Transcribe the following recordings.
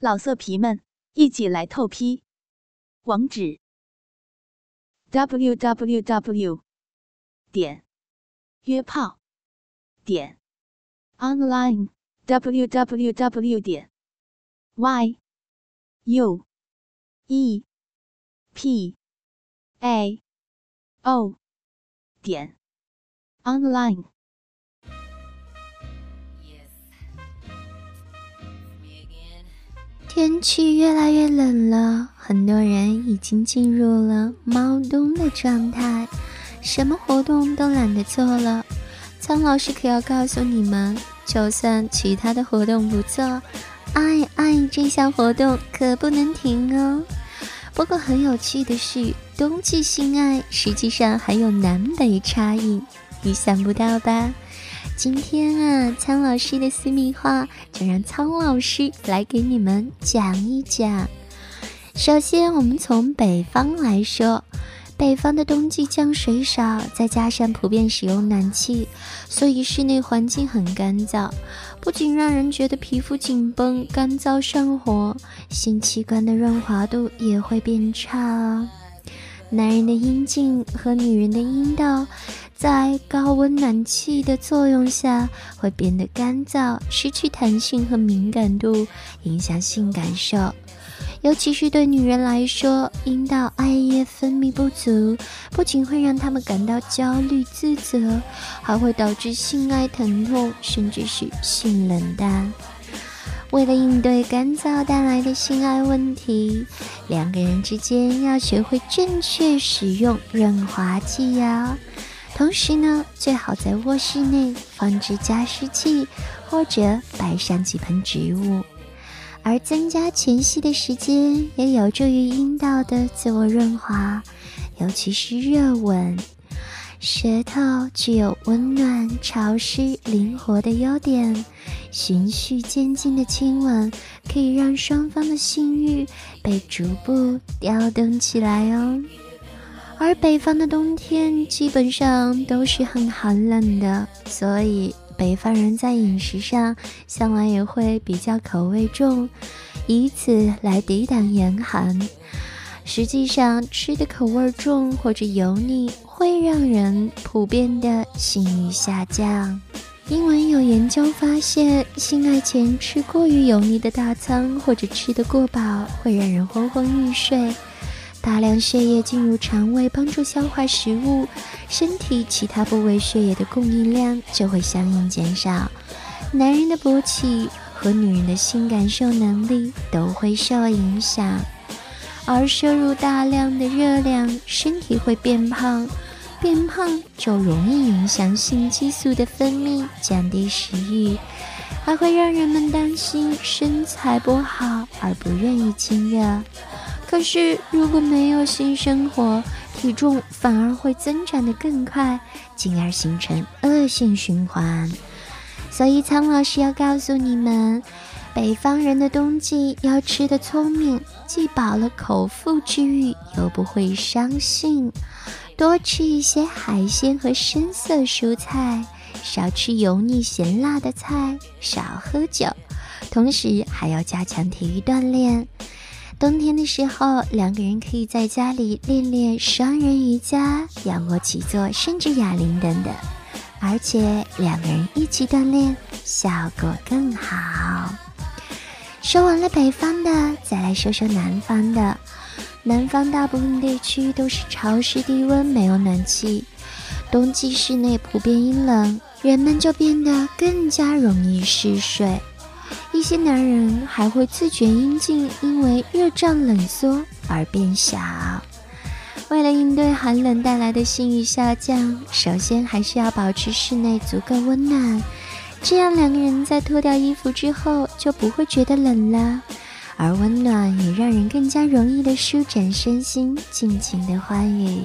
老色皮们，一起来透批！网址：w w w 点约炮点 online w w w 点 y u e p a o 点 online。天气越来越冷了，很多人已经进入了猫冬的状态，什么活动都懒得做了。苍老师可要告诉你们，就算其他的活动不做，爱爱这项活动可不能停哦。不过很有趣的是，冬季性爱实际上还有南北差异，你想不到吧？今天啊，苍老师的私密话就让苍老师来给你们讲一讲。首先，我们从北方来说，北方的冬季降水少，再加上普遍使用暖气，所以室内环境很干燥，不仅让人觉得皮肤紧绷、干燥上火，性器官的润滑度也会变差。男人的阴茎和女人的阴道。在高温暖气的作用下，会变得干燥，失去弹性和敏感度，影响性感受。尤其是对女人来说，阴道艾叶分泌不足，不仅会让她们感到焦虑自责，还会导致性爱疼痛，甚至是性冷淡。为了应对干燥带来的性爱问题，两个人之间要学会正确使用润滑剂呀。同时呢，最好在卧室内放置加湿器，或者摆上几盆植物，而增加前戏的时间也有助于阴道的自我润滑，尤其是热吻。舌头具有温暖、潮湿、灵活的优点，循序渐进的亲吻可以让双方的性欲被逐步调动起来哦。而北方的冬天基本上都是很寒冷的，所以北方人在饮食上向来也会比较口味重，以此来抵挡严寒。实际上，吃的口味重或者油腻，会让人普遍的性欲下降。因为有研究发现，性爱前吃过于油腻的大餐或者吃得过饱，会让人昏昏欲睡。大量血液进入肠胃，帮助消化食物，身体其他部位血液的供应量就会相应减少，男人的勃起和女人的性感受能力都会受影响，而摄入大量的热量，身体会变胖，变胖就容易影响性激素的分泌，降低食欲，还会让人们担心身材不好而不愿意亲热。可是，如果没有性生活，体重反而会增长得更快，进而形成恶性循环。所以，苍老师要告诉你们，北方人的冬季要吃的聪明，既饱了口腹之欲，又不会伤性。多吃一些海鲜和深色蔬菜，少吃油腻咸辣的菜，少喝酒，同时还要加强体育锻炼。冬天的时候，两个人可以在家里练练双人瑜伽、仰卧起坐，甚至哑铃等等。而且两个人一起锻炼，效果更好。说完了北方的，再来说说南方的。南方大部分地区都是潮湿低温，没有暖气，冬季室内普遍阴冷，人们就变得更加容易嗜睡。一些男人还会自觉阴茎因为热胀冷缩而变小。为了应对寒冷带来的性欲下降，首先还是要保持室内足够温暖，这样两个人在脱掉衣服之后就不会觉得冷了。而温暖也让人更加容易的舒展身心，尽情的欢愉。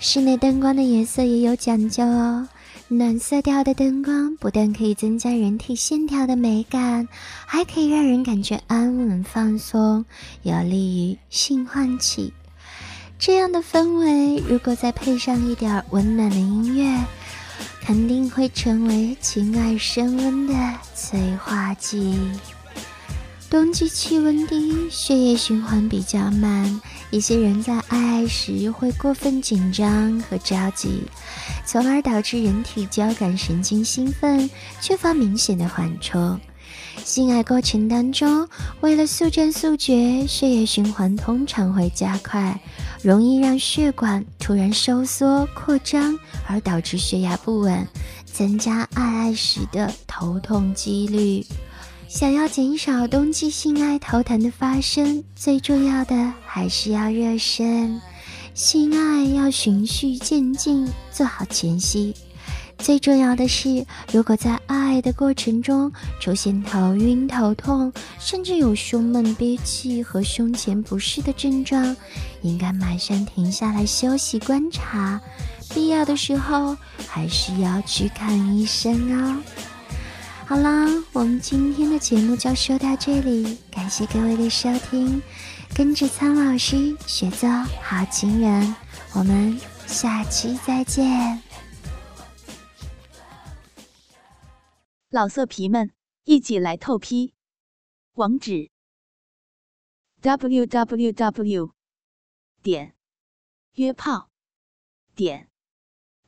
室内灯光的颜色也有讲究哦。暖色调的灯光不但可以增加人体线条的美感，还可以让人感觉安稳放松，有利于性唤起。这样的氛围，如果再配上一点温暖的音乐，肯定会成为情爱升温的催化剂。冬季气温低，血液循环比较慢，一些人在爱爱时会过分紧张和着急，从而导致人体交感神经兴奋，缺乏明显的缓冲。性爱过程当中，为了速战速决，血液循环通常会加快，容易让血管突然收缩扩张，而导致血压不稳，增加爱爱时的头痛几率。想要减少冬季性爱头疼的发生，最重要的还是要热身，性爱要循序渐进，做好前戏。最重要的是，如果在爱的过程中出现头晕、头痛，甚至有胸闷、憋气和胸前不适的症状，应该马上停下来休息观察，必要的时候还是要去看医生哦。好啦，我们今天的节目就说到这里，感谢各位的收听，跟着苍老师学做好情人，我们下期再见。老色皮们，一起来透批！网址：w w w 点约炮点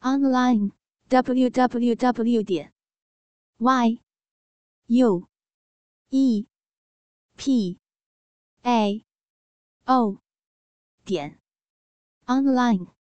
online w w w 点 y u e p a o 点 online。